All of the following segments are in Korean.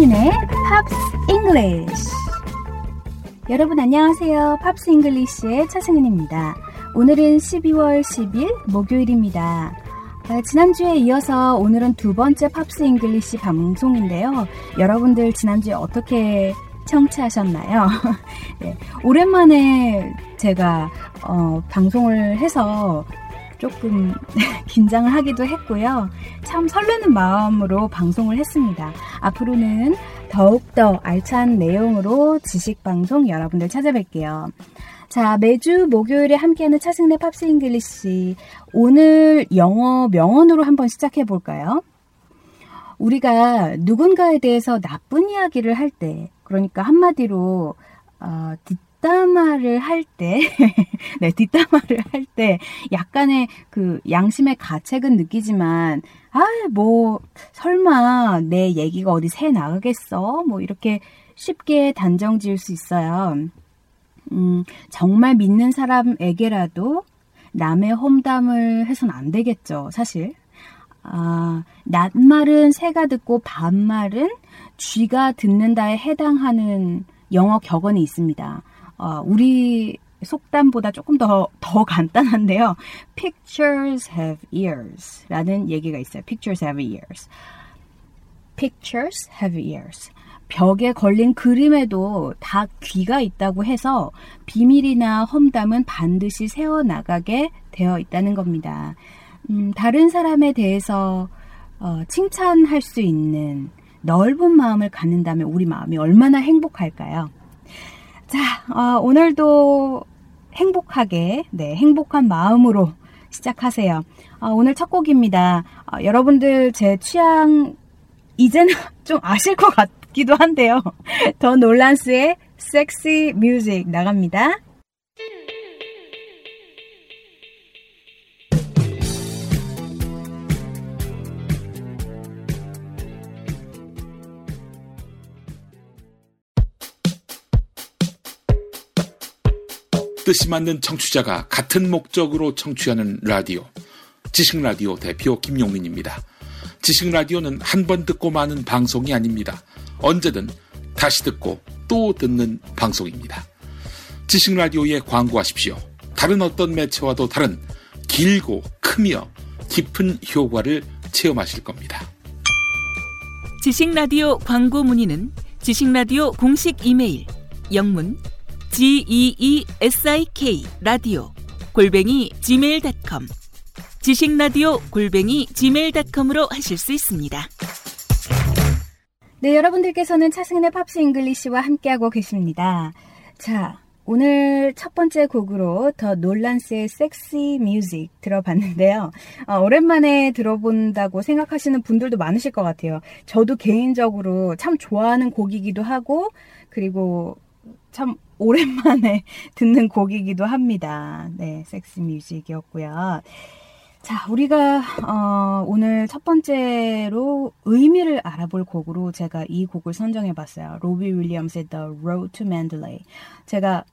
차승은의 Pops English 여러분 안녕하세요. Pops English의 차승은입니다. 오늘은 12월 10일 목요일입니다. 아, 지난주에 이어서 오늘은 두 번째 Pops English 방송인데요. 여러분들 지난주에 어떻게 청취하셨나요? 네, 오랜만에 제가 어, 방송을 해서 조금 긴장을 하기도 했고요. 참 설레는 마음으로 방송을 했습니다. 앞으로는 더욱더 알찬 내용으로 지식방송 여러분들 찾아뵐게요. 자, 매주 목요일에 함께하는 차승은의 팝스 잉글리시. 오늘 영어 명언으로 한번 시작해 볼까요? 우리가 누군가에 대해서 나쁜 이야기를 할 때, 그러니까 한마디로, 어, 뒷담화를 할 때, 네, 뒷담화를 할 때, 약간의 그 양심의 가책은 느끼지만, 아, 뭐, 설마 내 얘기가 어디 새 나가겠어? 뭐, 이렇게 쉽게 단정 지을 수 있어요. 음, 정말 믿는 사람에게라도 남의 험담을 해선 안 되겠죠, 사실. 아, 낱말은 새가 듣고 반말은 쥐가 듣는다에 해당하는 영어 격언이 있습니다. 어, 우리 속담보다 조금 더, 더 간단한데요. Pictures have ears 라는 얘기가 있어요. Pictures have ears. Pictures have ears. 벽에 걸린 그림에도 다 귀가 있다고 해서 비밀이나 험담은 반드시 세워나가게 되어 있다는 겁니다. 음, 다른 사람에 대해서 어, 칭찬할 수 있는 넓은 마음을 갖는다면 우리 마음이 얼마나 행복할까요? 자, 어, 오늘도 행복하게, 네, 행복한 마음으로 시작하세요. 어, 오늘 첫 곡입니다. 어, 여러분들 제 취향 이제는 좀 아실 것 같기도 한데요. 더 놀란스의 섹시 뮤직 나갑니다. 뜻이 맞는 청취자가 같은 목적으로 청취하는 라디오. 지식라디오 대표 김용민입니다. 지식라디오는 한 번 듣고 마는 방송이 아닙니다. 언제든 다시 듣고 또 듣는 방송입니다. 지식라디오에 광고하십시오. 다른 어떤 매체와도 다른 길고 크며 깊은 효과를 체험하실 겁니다. 지식라디오 광고 문의는 지식라디오 공식 이메일 영문 g e e s i k 라디오 골뱅이 gmail.com 지식 라디오 골뱅이 gmail.com으로 하실 수 있습니다. 네, 여러분들께서는 차승은의 팝스 잉글리시와 함께하고 계십니다. 자, 오늘 첫 번째 곡으로 The Nolans의 Sexy Music 들어봤는데요. 어, 오랜만에 들어본다고 생각하시는 분들도 많으실 것 같아요. 저도 개인적으로 참 좋아하는 곡이기도 하고, 그리고 참 오랜만에 듣는 곡이기도 합니다. 네, 섹시 뮤직이었고요. 자, 우리가 어, 오늘 첫 번째로 의미를 알아볼 곡으로 제가 이 곡을 선정해 봤어요. 로비 윌리엄스의 The Road to Mandalay. 제가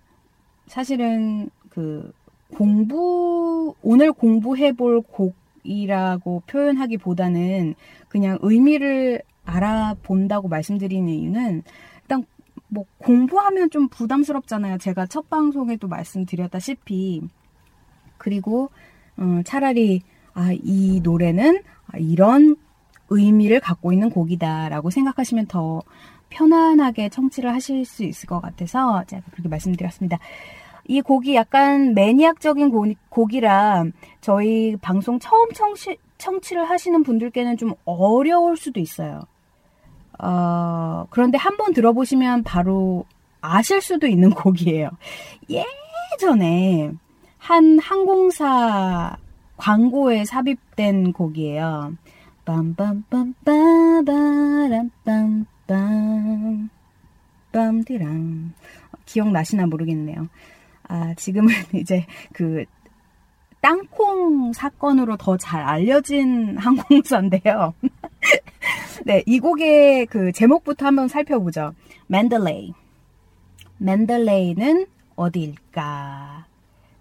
사실은 그 공부 오늘 공부해 볼 곡이라고 표현하기보다는 그냥 의미를 알아본다고 말씀드리는 이유는 뭐 공부하면 좀 부담스럽잖아요. 제가 첫 방송에도 말씀드렸다시피 그리고 음, 차라리 아, 이 노래는 이런 의미를 갖고 있는 곡이다라고 생각하시면 더 편안하게 청취를 하실 수 있을 것 같아서 제가 그렇게 말씀드렸습니다. 이 곡이 약간 매니악적인 곡, 이라 저희 방송 처음 청취, 청취를 하시는 분들께는 좀 어려울 수도 있어요. 어, 그런데 한 번 들어보시면 바로 아실 수도 있는 곡이에요. 예전에 한 항공사 광고에 삽입된 곡이에요. 빰빰빰빠바람빰빰 빰디랑 기억나시나 모르겠네요. 아, 지금은 이제 그 땅콩 사건으로 더 잘 알려진 항공사인데요. 네, 이 곡의 그 제목부터 한번 살펴보죠. 맨들레이. 맨들레이는 어디일까?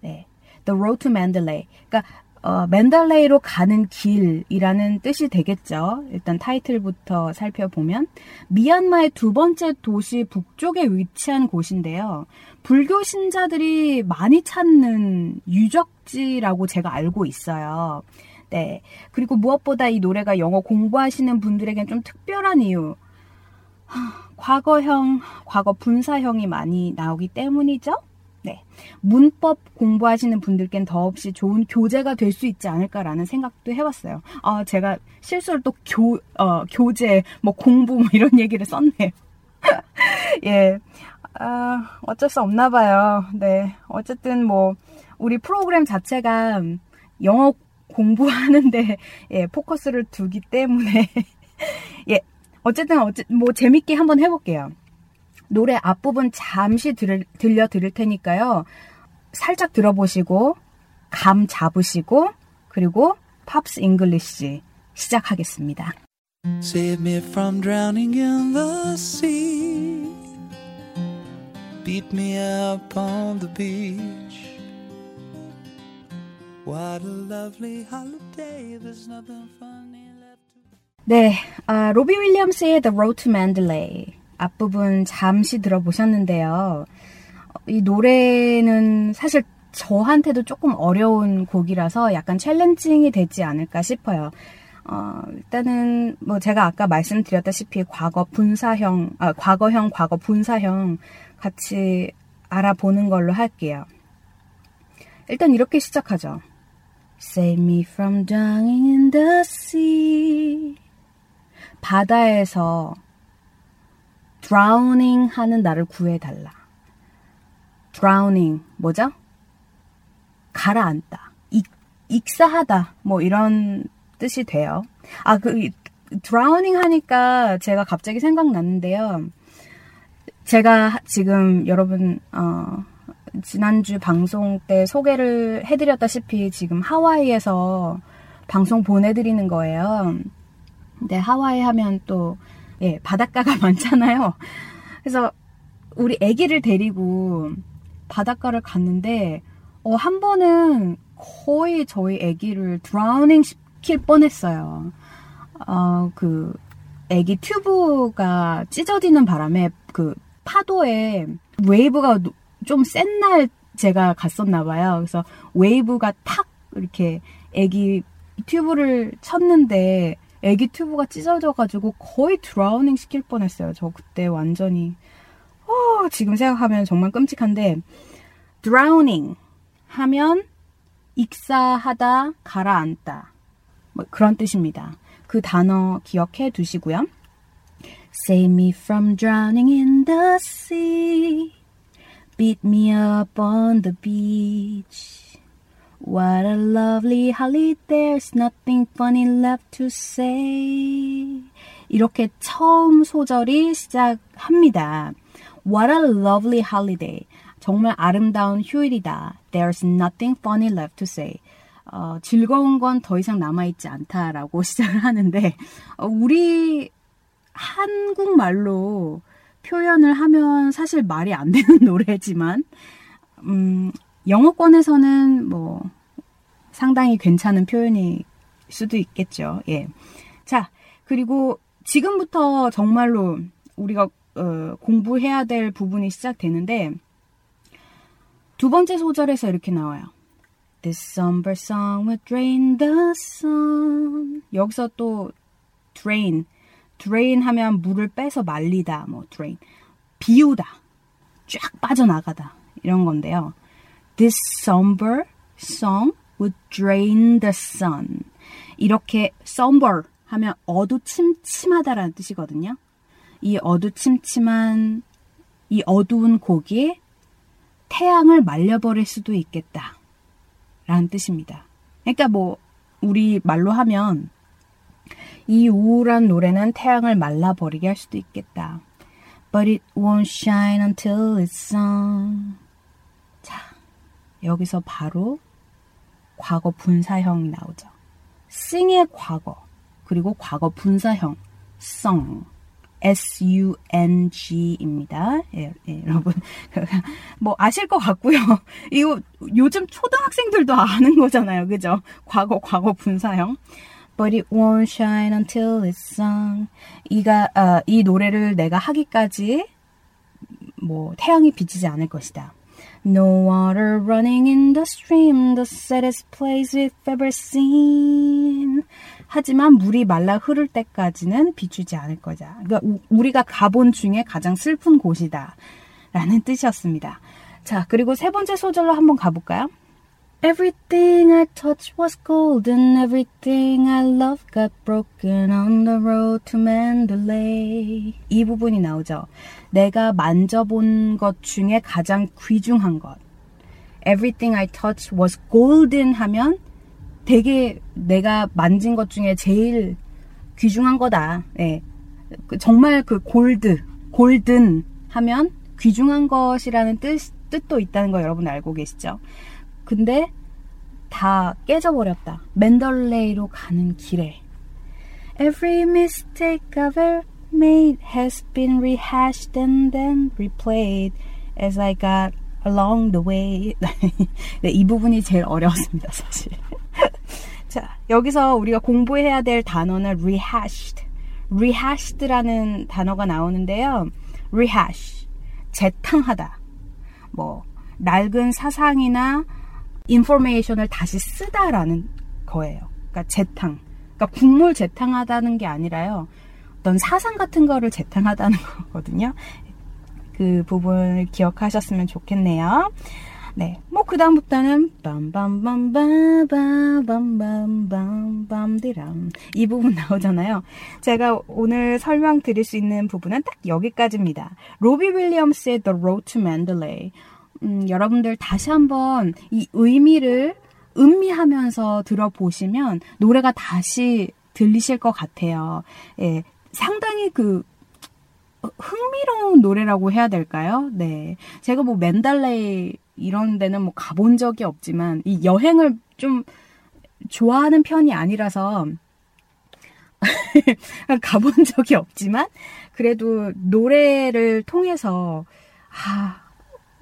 네. The Road to Mandalay. 그러니까 어, 맨달레이로 가는 길이라는 뜻이 되겠죠. 일단 타이틀부터 살펴보면 미얀마의 두 번째 도시 북쪽에 위치한 곳인데요. 불교 신자들이 많이 찾는 유적지라고 제가 알고 있어요. 네. 그리고 무엇보다 이 노래가 영어 공부하시는 분들에겐 좀 특별한 이유. 과거형, 과거 분사형이 많이 나오기 때문이죠. 네. 문법 공부하시는 분들께는 더없이 좋은 교재가 될 수 있지 않을까라는 생각도 해봤어요. 아, 제가 실수로 또 교, 어, 교재, 뭐 공부 뭐 이런 얘기를 썼네요. 예. 아, 어쩔 수 없나 봐요. 네. 어쨌든 뭐, 우리 프로그램 자체가 영어 공부하는데, 예, 포커스를 두기 때문에, 예. 어쨌든, 어째, 뭐, 재밌게 한번 해볼게요. 노래 앞부분 잠시 들, 들려 드릴 테니까요. 살짝 들어보시고 감 잡으시고 그리고 팝스 잉글리시 시작하겠습니다. Save me from drowning in the sea. Beat me up on the beach. What a lovely holiday. There's nothing funny left. 네, 아, 로비 윌리엄스의 The Road to Mandalay. 앞부분 잠시 들어보셨는데요. 이 노래는 사실 저한테도 조금 어려운 곡이라서 약간 챌린징이 되지 않을까 싶어요. 어, 일단은 뭐 제가 아까 말씀드렸다시피 과거 분사형, 아, 과거형, 과거 분사형 같이 알아보는 걸로 할게요. 일단 이렇게 시작하죠. Save me from drowning in the sea. 바다에서 drowning 하는 나를 구해달라. drowning 뭐죠? 가라앉다. 익, 익사하다. 뭐 이런 뜻이 돼요. 아, 그 drowning 하니까 제가 갑자기 생각났는데요. 제가 지금 여러분 어 지난주 방송 때 소개를 해드렸다시피 지금 하와이에서 방송 보내드리는 거예요. 근데 하와이 하면 또 예, 바닷가가 많잖아요. 그래서 우리 아기를 데리고 바닷가를 갔는데 어, 한 번은 거의 저희 아기를 drowning 시킬 뻔했어요. 어, 그 아기 튜브가 찢어지는 바람에 그 파도에 wave가 좀 센 날 제가 갔었나 봐요. 그래서 wave가 탁 이렇게 아기 튜브를 쳤는데 애기 튜브가 찢어져가지고 거의 drowning 시킬 뻔했어요. 저 그때 완전히 어, 지금 생각하면 정말 끔찍한데 drowning 하면 익사하다, 가라앉다 뭐 그런 뜻입니다. 그 단어 기억해 두시고요. Save me from drowning in the sea. Beat me up on the beach. What a lovely holiday, there's nothing funny left to say. 이렇게 처음 소절이 시작합니다. What a lovely holiday. 정말 아름다운 휴일이다. There's nothing funny left to say. 어, 즐거운 건 더 이상 남아있지 않다라고 시작을 하는데, 어, 우리 한국말로 표현을 하면 사실 말이 안 되는 노래지만, 음, 영어권에서는 뭐 상당히 괜찮은 표현일 수도 있겠죠. 예. 자, 그리고 지금부터 정말로 우리가 어, 공부해야 될 부분이 시작되는데 두 번째 소절에서 이렇게 나와요. This somber song will drain the sun. 여기서 또 drain, drain 하면 물을 빼서 말리다, 뭐 drain, 비우다, 쫙 빠져나가다 이런 건데요. This somber song would drain the sun. 이렇게 somber 하면 어두침침하다라는 뜻이거든요. 이 어두침침한 이 어두운 곡이 태양을 말려버릴 수도 있겠다. 라는 뜻입니다. 그러니까 뭐 우리 말로 하면 이 우울한 노래는 태양을 말라버리게 할 수도 있겠다. But it won't shine until it's sung. 여기서 바로 과거 분사형이 나오죠. sing의 과거, 그리고 과거 분사형, sung. S-U-N-G입니다. 예, 예, 여러분. 뭐, 아실 것 같고요. 이거 요즘 초등학생들도 아는 거잖아요. 그죠? 과거, 과거 분사형. But it won't shine until it's sung. 이가, 어, 이 노래를 내가 하기까지 뭐, 태양이 비치지 않을 것이다. No water running in the stream, the saddest place we've ever seen. 하지만 물이 말라 흐를 때까지는 비추지 않을 거다. 그러니까 우, 우리가 가본 중에 가장 슬픈 곳이다. 라는 뜻이었습니다. 자, 그리고 세 번째 소절로 한번 가볼까요? Everything I touched was golden. Everything I loved got broken on the road to Mandalay. 이 부분이 나오죠. 내가 만져본 것 중에 가장 귀중한 것. Everything I touched was golden 하면 되게 내가 만진 것 중에 제일 귀중한 거다. 네. 정말 그 골드, 골든 하면 귀중한 것이라는 뜻, 뜻도 있다는 거 여러분 알고 계시죠? 근데 다 깨져버렸다. 맨덜레이로 가는 길에. Every mistake I've ever made has been rehashed and then replayed as I got along the way. 네, 이 부분이 제일 어려웠습니다, 사실. 자, 여기서 우리가 공부해야 될 단어는 rehashed. rehashed라는 단어가 나오는데요. rehash. 재탕하다. 뭐, 낡은 사상이나 인포메이션을 다시 쓰다라는 거예요. 그러니까 재탕. 그러니까 국물 재탕하다는 게 아니라요. 어떤 사상 같은 거를 재탕하다는 거거든요. 그 부분을 기억하셨으면 좋겠네요. 네. 뭐, 그다음부터는, 빰빰빰빰빰빰빰빰빰디람. 이 부분 나오잖아요. 제가 오늘 설명 드릴 수 있는 부분은 딱 여기까지입니다. 로비 윌리엄스의 The Road to Mandalay. 음, 여러분들 다시 한번 이 의미를 음미하면서 들어보시면 노래가 다시 들리실 것 같아요. 예, 상당히 그 흥미로운 노래라고 해야 될까요? 네. 제가 뭐 맨달레이 이런 데는 뭐 가본 적이 없지만 이 여행을 좀 좋아하는 편이 아니라서 가본 적이 없지만 그래도 노래를 통해서 아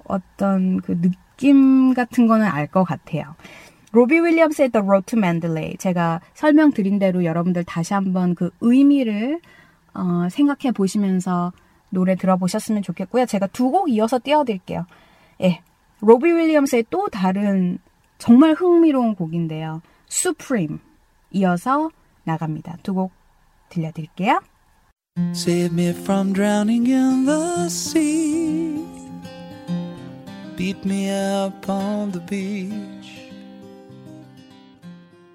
어떤 그 느낌 같은 거는 알 것 같아요. 로비 윌리엄스의 The Road to Mandalay 제가 설명드린 대로 여러분들 다시 한번 그 의미를 어, 생각해 보시면서 노래 들어보셨으면 좋겠고요. 제가 두 곡 이어서 띄워드릴게요. 예, 로비 윌리엄스의 또 다른 정말 흥미로운 곡인데요. Supreme 이어서 나갑니다. 두 곡 들려드릴게요. Save me from drowning in the sea. Beat me up on the beach.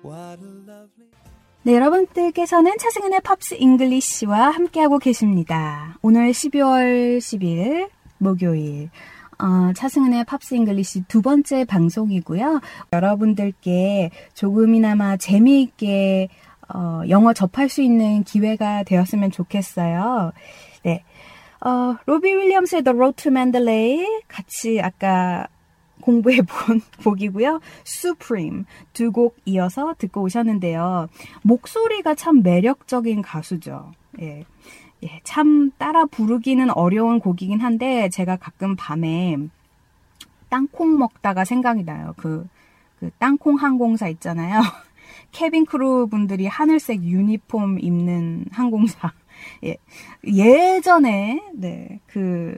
What a lovely... 네, 여러분들께서는 차승은의 팝스 잉글리쉬와 함께하고 계십니다. 오늘 12월 10일 목요일 어, 차승은의 팝스 잉글리시 두 번째 방송이고요. 여러분들께 조금이나마 재미있게 어, 영어 접할 수 있는 기회가 되었으면 좋겠어요. 네. 어, 로비 윌리엄스의 The Road to Mandalay 같이 아까 공부해 본 곡이고요. Supreme 두 곡 이어서 듣고 오셨는데요. 목소리가 참 매력적인 가수죠. 예. 예, 참 따라 부르기는 어려운 곡이긴 한데 제가 가끔 밤에 땅콩 먹다가 생각이 나요. 그, 그 땅콩 항공사 있잖아요. cabin crew 분들이 하늘색 유니폼 입는 항공사. 예. 예전에, 네, 그,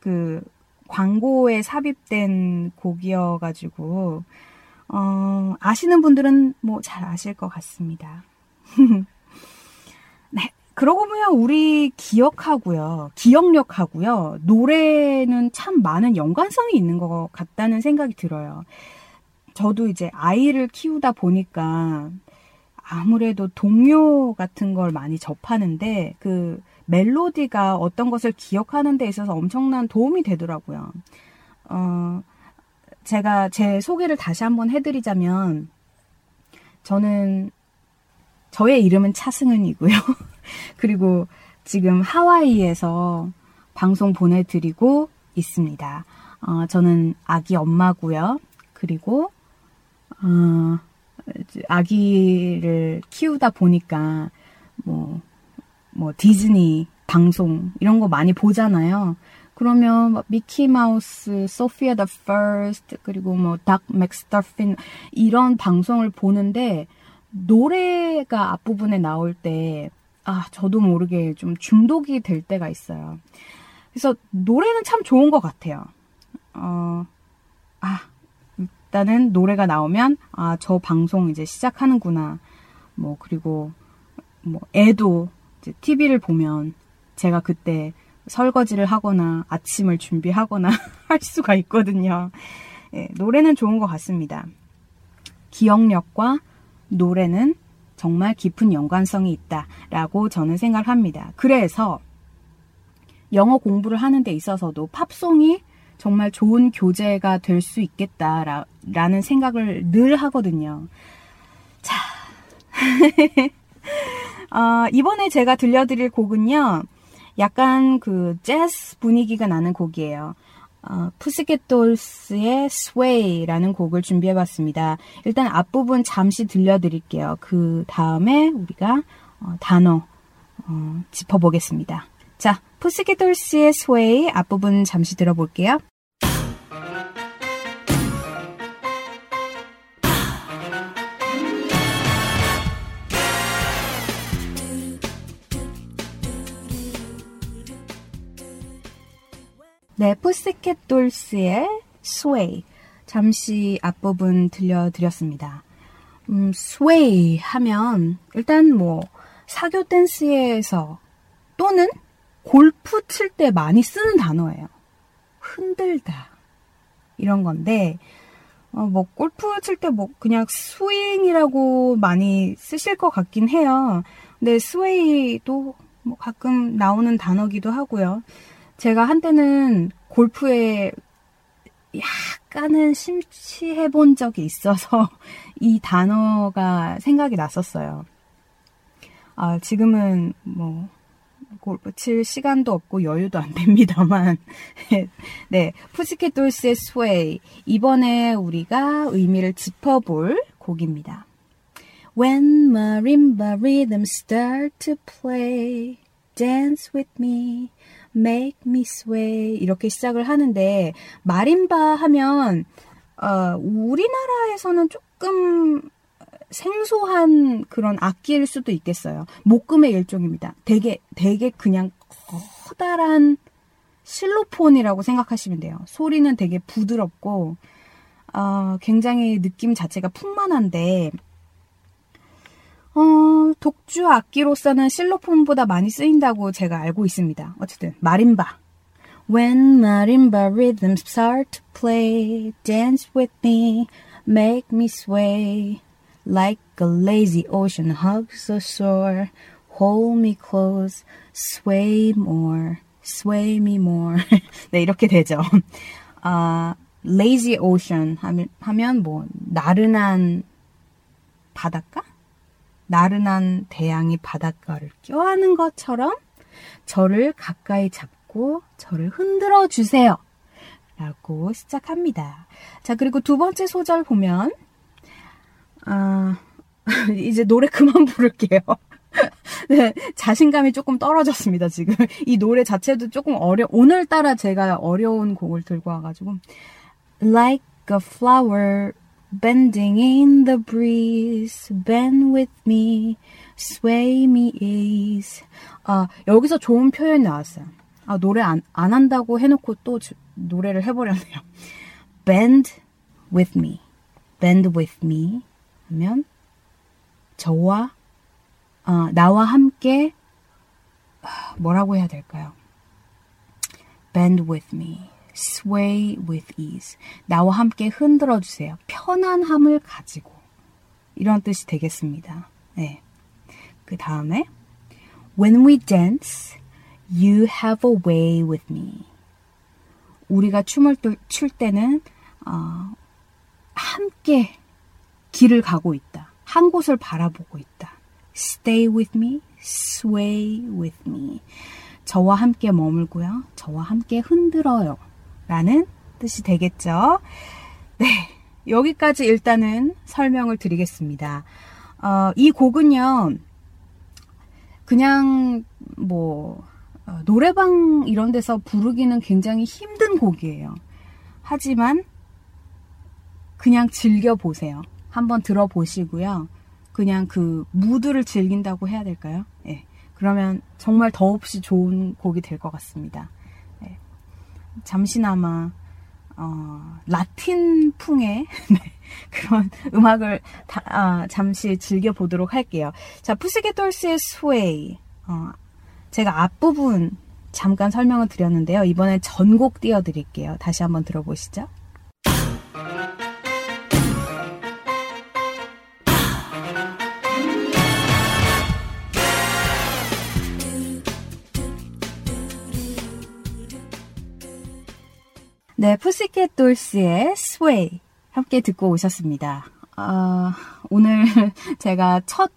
그, 광고에 삽입된 곡이어가지고, 어, 아시는 분들은 뭐 잘 아실 것 같습니다. 네. 그러고 보면 우리 기억하고요. 기억력하고요. 노래는 참 많은 연관성이 있는 것 같다는 생각이 들어요. 저도 이제 아이를 키우다 보니까 아무래도 동요 같은 걸 많이 접하는데 그 멜로디가 어떤 것을 기억하는 데 있어서 엄청난 도움이 되더라고요. 어, 제가 제 소개를 다시 한번 해드리자면 저는 저의 이름은 차승은이고요. 그리고 지금 하와이에서 방송 보내드리고 있습니다. 어, 저는 아기 엄마고요. 그리고 어, 아기를 키우다 보니까 뭐, 뭐 디즈니 방송 이런 거 많이 보잖아요. 그러면 미키 마우스, Sofia the First 그리고 뭐 Doc McStuffins 이런 방송을 보는데 노래가 앞부분에 나올 때 아, 저도 모르게 좀 중독이 될 때가 있어요. 그래서 노래는 참 좋은 것 같아요. 어, 아, 일단은 노래가 나오면, 아, 저 방송 이제 시작하는구나. 뭐, 그리고, 뭐, 애도 이제 TV를 보면 제가 그때 설거지를 하거나 아침을 준비하거나 할 수가 있거든요. 예, 노래는 좋은 것 같습니다. 기억력과 노래는 정말 깊은 연관성이 있다라고 저는 생각을 합니다. 그래서 영어 공부를 하는 데 있어서도 팝송이 정말 좋은 교재가 될 수 있겠다라는 생각을 늘 하거든요. 자, 어, 이번에 제가 들려드릴 곡은요, 약간 그 재즈 분위기가 나는 곡이에요. 어, 푸스켓 돌스의 Sway라는 곡을 준비해봤습니다. 일단 앞부분 잠시 들려드릴게요. 그 다음에 우리가 어, 단어 어, 짚어보겠습니다. 자, 푸스켓 돌스의 Sway 앞부분 잠시 들어볼게요. 네, 푸스켓 돌스의 Sway. 잠시 앞부분 들려드렸습니다. 음, Sway 하면, 일단 뭐, 사교 댄스에서 또는 골프 칠 때 많이 쓰는 단어예요. 흔들다. 이런 건데, 어, 뭐, 골프 칠 때 뭐, 그냥 스윙이라고 많이 쓰실 것 같긴 해요. 근데 스웨이도 뭐 가끔 나오는 단어기도 하고요. 제가 한때는 골프에 약간은 심취해 본 적이 있어서 이 단어가 생각이 났었어요. 아, 지금은 뭐, 골프 칠 시간도 없고 여유도 안 됩니다만. 네. 푸스켓 돌스의 스웨이. 이번에 우리가 의미를 짚어볼 곡입니다. When marimba rhythms start to play, dance with me. Make me sway 이렇게 시작을 하는데 마림바 하면 어, 우리나라에서는 조금 생소한 그런 악기일 수도 있겠어요. 목금의 일종입니다. 되게 되게 그냥 커다란 실로폰이라고 생각하시면 돼요. 소리는 되게 부드럽고 어, 굉장히 느낌 자체가 풍만한데 어, 독주 악기로서는 실로폰보다 많이 쓰인다고 제가 알고 있습니다. 어쨌든 마림바. When marimba rhythms start to play, dance with me, make me sway, like a lazy ocean hugs the shore, hold me close, sway more, sway me more. 네, 이렇게 되죠. 아, lazy ocean 하면, 하면 뭐, 나른한 바닷가? 나른한 대양이 바닷가를 껴안은 것처럼 저를 가까이 잡고 저를 흔들어 주세요. 라고 시작합니다. 자, 그리고 두 번째 소절 보면, 아, 이제 노래 그만 부를게요. 네, 자신감이 조금 떨어졌습니다, 지금. 이 노래 자체도 조금 어려, 오늘따라 제가 어려운 곡을 들고 와가지고. Like a flower Bending in the breeze, bend with me, sway me ease. 아, 여기서 좋은 표현이 나왔어요. 아, 노래 안, 안 한다고 해놓고 또 주, 노래를 해버렸네요. bend with me, bend with me 하면 저와, 아, 나와 함께 뭐라고 해야 될까요? bend with me. sway with ease. 나와 함께 흔들어 주세요. 편안함을 가지고. 이런 뜻이 되겠습니다. 네. 그 다음에 When we dance, you have a way with me. 우리가 춤을 출 때는 어, 함께 길을 가고 있다. 한 곳을 바라보고 있다. Stay with me, sway with me. 저와 함께 머물고요. 저와 함께 흔들어요. 라는 뜻이 되겠죠. 네. 여기까지 일단은 설명을 드리겠습니다. 어, 이 곡은요, 그냥 뭐, 어, 노래방 이런 데서 부르기는 굉장히 힘든 곡이에요. 하지만 그냥 즐겨보세요. 한번 들어보시고요. 그냥 그 무드를 즐긴다고 해야 될까요? 예. 그러면 정말 더없이 좋은 곡이 될 것 같습니다. 예. 잠시나마 어, 라틴 풍의 네, 그런 음악을 다, 아, 잠시 즐겨보도록 할게요. 자, 푸시게돌스의 스웨이. 어, 제가 앞부분 잠깐 설명을 드렸는데요. 이번엔 전곡 띄워드릴게요. 다시 한번 들어보시죠. 네, 푸시켓 돌스의 스웨이 함께 듣고 오셨습니다. 어, 오늘 제가 첫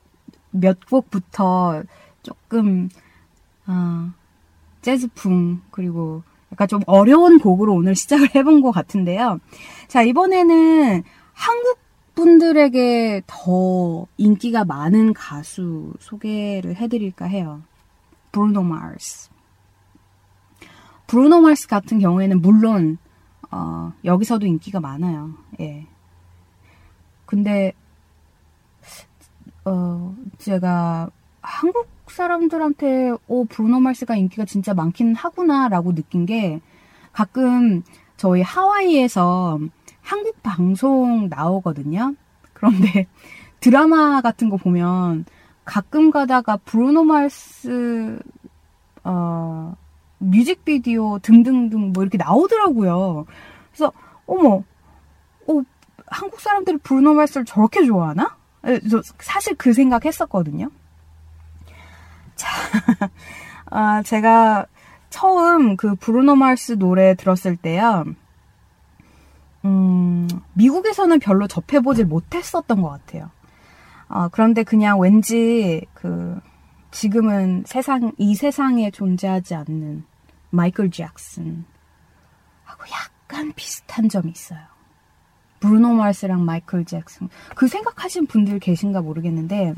몇 곡부터 조금 어, 재즈풍 그리고 약간 좀 어려운 곡으로 오늘 시작을 해본 것 같은데요. 자 이번에는 한국 분들에게 더 인기가 많은 가수 소개를 해드릴까 해요. 브루노 마스. 브루노 마스 같은 경우에는 물론 어, 여기서도 인기가 많아요. 예. 근데 어, 제가 한국 사람들한테 오 브루노 마스가 인기가 진짜 많긴 하구나라고 느낀 게 가끔 저희 하와이에서 한국 방송 나오거든요. 그런데 드라마 같은 거 보면 가끔 가다가 브루노 마스 어 뮤직비디오 등등등 뭐 이렇게 나오더라고요. 그래서 어머, 어, 한국 사람들이 브루노 마스를 저렇게 좋아하나? 저 사실 그 생각했었거든요. 자, 아, 제가 처음 그 브루노 마스 노래 들었을 때요. 음, 미국에서는 별로 접해보질 못했었던 것 같아요. 어, 그런데 그냥 왠지 그 지금은 세상 이 세상에 존재하지 않는 마이클 잭슨 하고 약간 비슷한 점이 있어요. 브루노 마스랑 마이클 잭슨 그 생각하신 분들 계신가 모르겠는데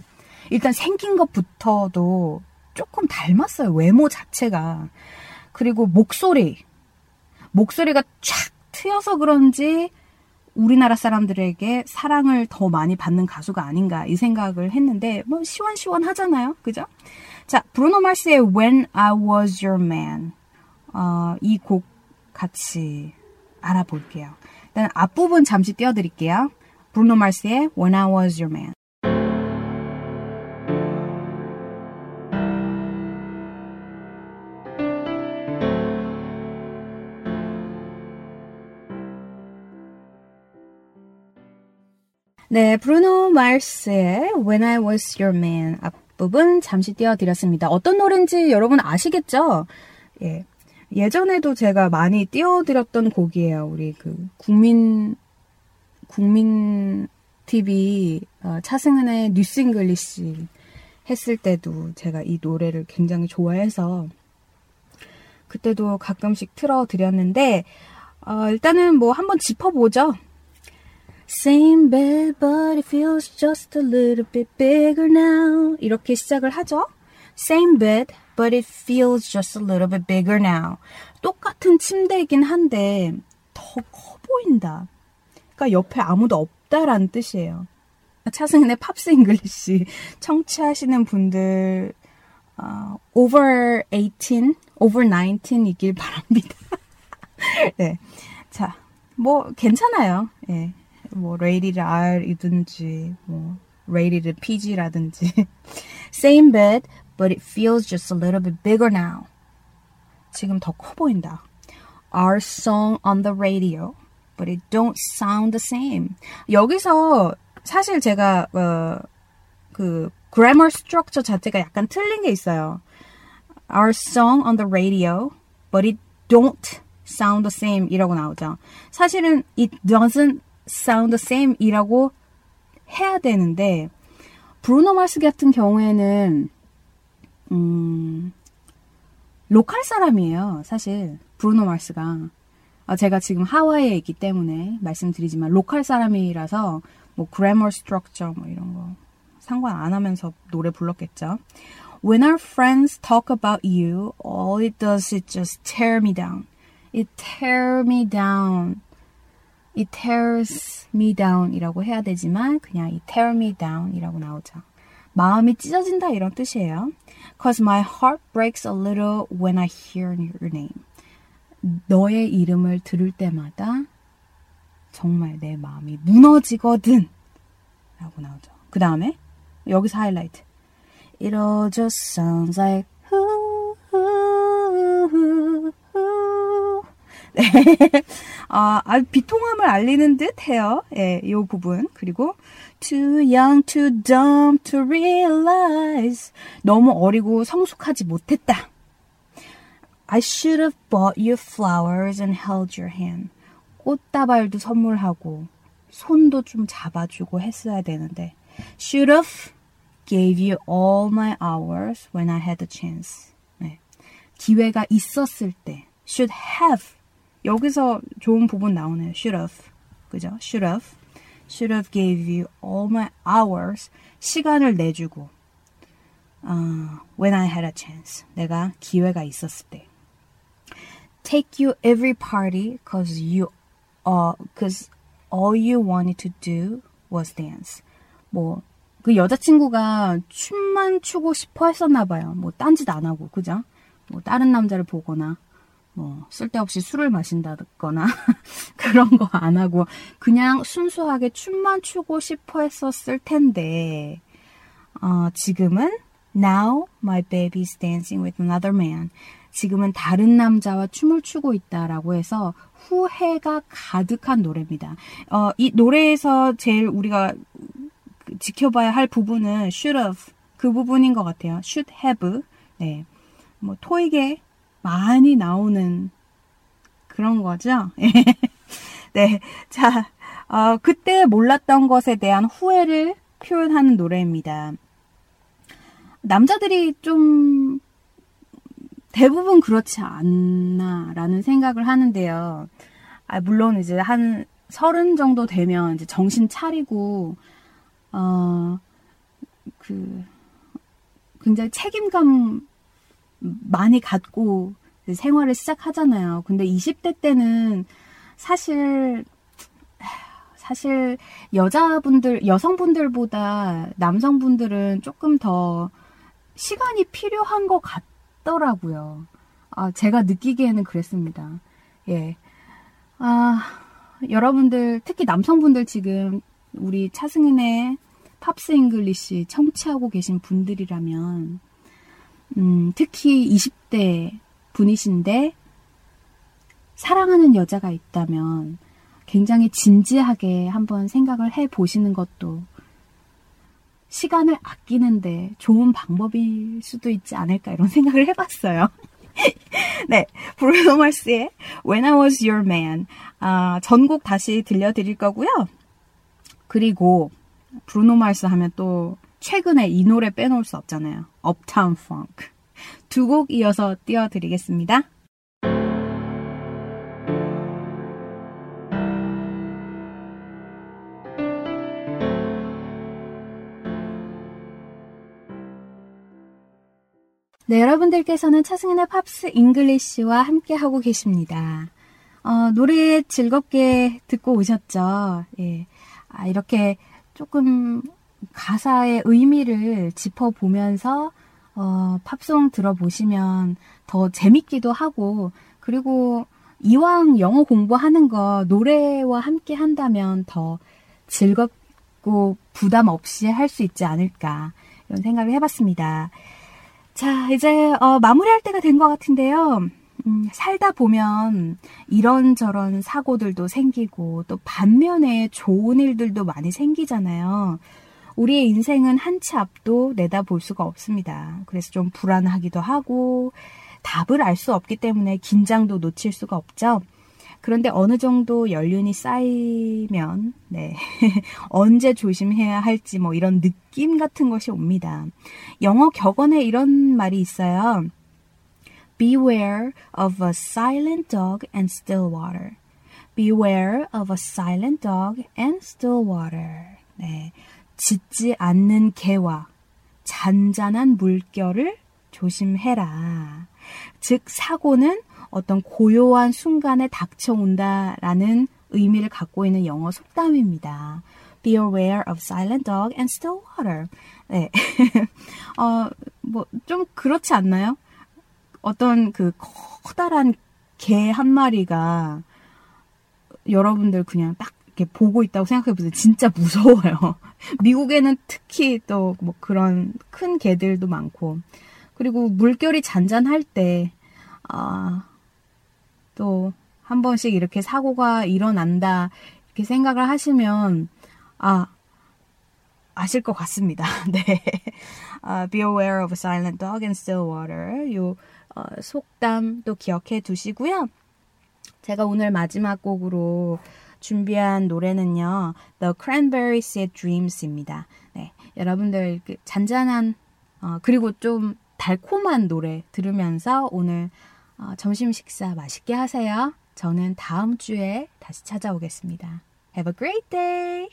일단 생긴 것부터도 조금 닮았어요. 외모 자체가 그리고 목소리 목소리가 촥 트여서 그런지 우리나라 사람들에게 사랑을 더 많이 받는 가수가 아닌가 이 생각을 했는데 뭐 시원시원하잖아요. 그죠? 자, 브루노 마스의 When I Was Your Man 어, 이 곡 같이 알아볼게요. 일단 앞부분 잠시 띄워드릴게요. 브루노 마스의 When I Was Your Man 네, 브루노 마스의 When I Was Your Man 앞부분 잠시 띄워드렸습니다. 어떤 노래인지 여러분 아시겠죠? 예. 예전에도 제가 많이 띄워드렸던 곡이에요. 우리 그 국민 국민 TV 어, 차승은의 뉴스 잉글리시 했을 때도 제가 이 노래를 굉장히 좋아해서 그때도 가끔씩 틀어드렸는데 어, 일단은 뭐 한번 짚어보죠. Same bed, but it feels just a little bit bigger now. 이렇게 시작을 하죠. Same bed, but it feels just a little bit bigger now. 똑같은 침대이긴 한데 더 커 보인다. 그러니까 옆에 아무도 없다라는 뜻이에요. 차승은의 팝스 잉글리시 청취하시는 분들 어, over 18, over 19이길 바랍니다. 네. 자, 뭐 괜찮아요. 예. 뭐 rated R이든지 뭐 rated PG라든지 same bed but it feels just a little bit bigger now. 지금 더 커 보인다. Our song on the radio but it don't sound the same. 여기서 사실 제가 어, 그 grammar structure 자체가 약간 틀린 게 있어요. Our song on the radio but it don't sound the same 이라고 나오죠. 사실은 it doesn't sound the same 이라고 해야 되는데 브루노 마스 같은 경우에는 음, local 사람이에요. 사실 브루노 마스가 아, 제가 지금 하와이에 있기 때문에 말씀드리지만 local 사람이라서 뭐 grammar structure 뭐 이런 거 상관 안 하면서 노래 불렀겠죠. When our friends talk about you, all it does is just tear me down. It tear me down. It tears me down 이라고 해야 되지만 그냥 it tear me down 이라고 나오죠. 마음이 찢어진다 이런 뜻이에요. Cause my heart breaks a little when I hear your name. 너의 이름을 들을 때마다 정말 내 마음이 무너지거든. 라고 나오죠. 그 다음에 여기서 하이라이트. It all just sounds like 네. 아, 아, 비통함을 알리는 듯 해요. 예, 이 부분. 그리고 too young, too dumb to realize. 너무 어리고 성숙하지 못했다. I should have bought you flowers and held your hand. 꽃다발도 선물하고 손도 좀 잡아주고 했어야 되는데 should have gave you all my hours when I had the chance. 네. 기회가 있었을 때 should have 여기서 좋은 부분 나오네요. should have 그죠? should have should have gave you all my hours 시간을 내주고 uh, when I had a chance 내가 기회가 있었을 때 take you every party cause you uh, cause all you wanted to do was dance 뭐 그 여자친구가 춤만 추고 싶어 했었나 봐요. 뭐 딴짓 안 하고 그죠? 뭐 다른 남자를 보거나 뭐 쓸데없이 술을 마신다거나 그런 거 안 하고 그냥 순수하게 춤만 추고 싶어 했었을 텐데 어, 지금은 Now my baby's dancing with another man. 지금은 다른 남자와 춤을 추고 있다라고 해서 후회가 가득한 노래입니다. 어, 이 노래에서 제일 우리가 지켜봐야 할 부분은 should have 그 부분인 것 같아요. should have. 네. 뭐 토익에 많이 나오는 그런 거죠. 네. 자, 어, 그때 몰랐던 것에 대한 후회를 표현하는 노래입니다. 남자들이 좀 대부분 그렇지 않나라는 생각을 하는데요. 아, 물론 이제 한 서른 정도 되면 이제 정신 차리고 어, 그, 굉장히 책임감 많이 갖고 생활을 시작하잖아요. 근데 20대 때는 사실, 사실 여자분들, 여성분들보다 남성분들은 조금 더 시간이 필요한 것 같더라고요. 아, 제가 느끼기에는 그랬습니다. 예. 아, 여러분들, 특히 남성분들 지금 우리 차승은의 팝스 잉글리시 청취하고 계신 분들이라면 음, 특히 20대 분이신데 사랑하는 여자가 있다면 굉장히 진지하게 한번 생각을 해 보시는 것도 시간을 아끼는데 좋은 방법일 수도 있지 않을까 이런 생각을 해봤어요. 네, 브루노 마스의 When I Was Your Man 아, 전곡 다시 들려드릴 거고요. 그리고 브루노 마스 하면 또 최근에 이 노래 빼놓을 수 없잖아요. Uptown Funk. 두곡 이어서 띄워드리겠습니다. 네, 여러분들께서는 차승은의 팝스 잉글리쉬와 함께하고 계십니다. 어, 노래 즐겁게 듣고 오셨죠? 예. 아, 이렇게 조금 가사의 의미를 짚어보면서 어, 팝송 들어보시면 더 재밌기도 하고 그리고 이왕 영어 공부하는 거 노래와 함께 한다면 더 즐겁고 부담 없이 할 수 있지 않을까 이런 생각을 해봤습니다. 자 이제 어, 마무리할 때가 된 것 같은데요. 음, 살다 보면 이런저런 사고들도 생기고 또 반면에 좋은 일들도 많이 생기잖아요. 우리의 인생은 한 치 앞도 내다볼 수가 없습니다. 그래서 좀 불안하기도 하고 답을 알 수 없기 때문에 긴장도 놓칠 수가 없죠. 그런데 어느 정도 연륜이 쌓이면 네. 언제 조심해야 할지 뭐 이런 느낌 같은 것이 옵니다. 영어 격언에 이런 말이 있어요. Beware of a silent dog and still water. Beware of a silent dog and still water. 네. 짖지 않는 개와 잔잔한 물결을 조심해라. 즉, 사고는 어떤 고요한 순간에 닥쳐온다라는 의미를 갖고 있는 영어 속담입니다. Be aware of silent dog and still water. 네. 어, 뭐, 좀 그렇지 않나요? 어떤 그 커다란 개 한 마리가 여러분들 그냥 딱 이렇게 보고 있다고 생각해 보세요. 진짜 무서워요. 미국에는 특히 또 뭐 그런 큰 개들도 많고. 그리고 물결이 잔잔할 때, 아, 또 한 번씩 이렇게 사고가 일어난다, 이렇게 생각을 하시면, 아, 아실 것 같습니다. 네. Uh, be aware of a silent dog and still water. 요 어, 속담도 기억해 두시고요. 제가 오늘 마지막 곡으로 준비한 노래는요. The Cranberries의 Dreams입니다. 네, 여러분들 그 잔잔한 어, 그리고 좀 달콤한 노래 들으면서 오늘 어, 점심 식사 맛있게 하세요. 저는 다음 주에 다시 찾아오겠습니다. Have a great day!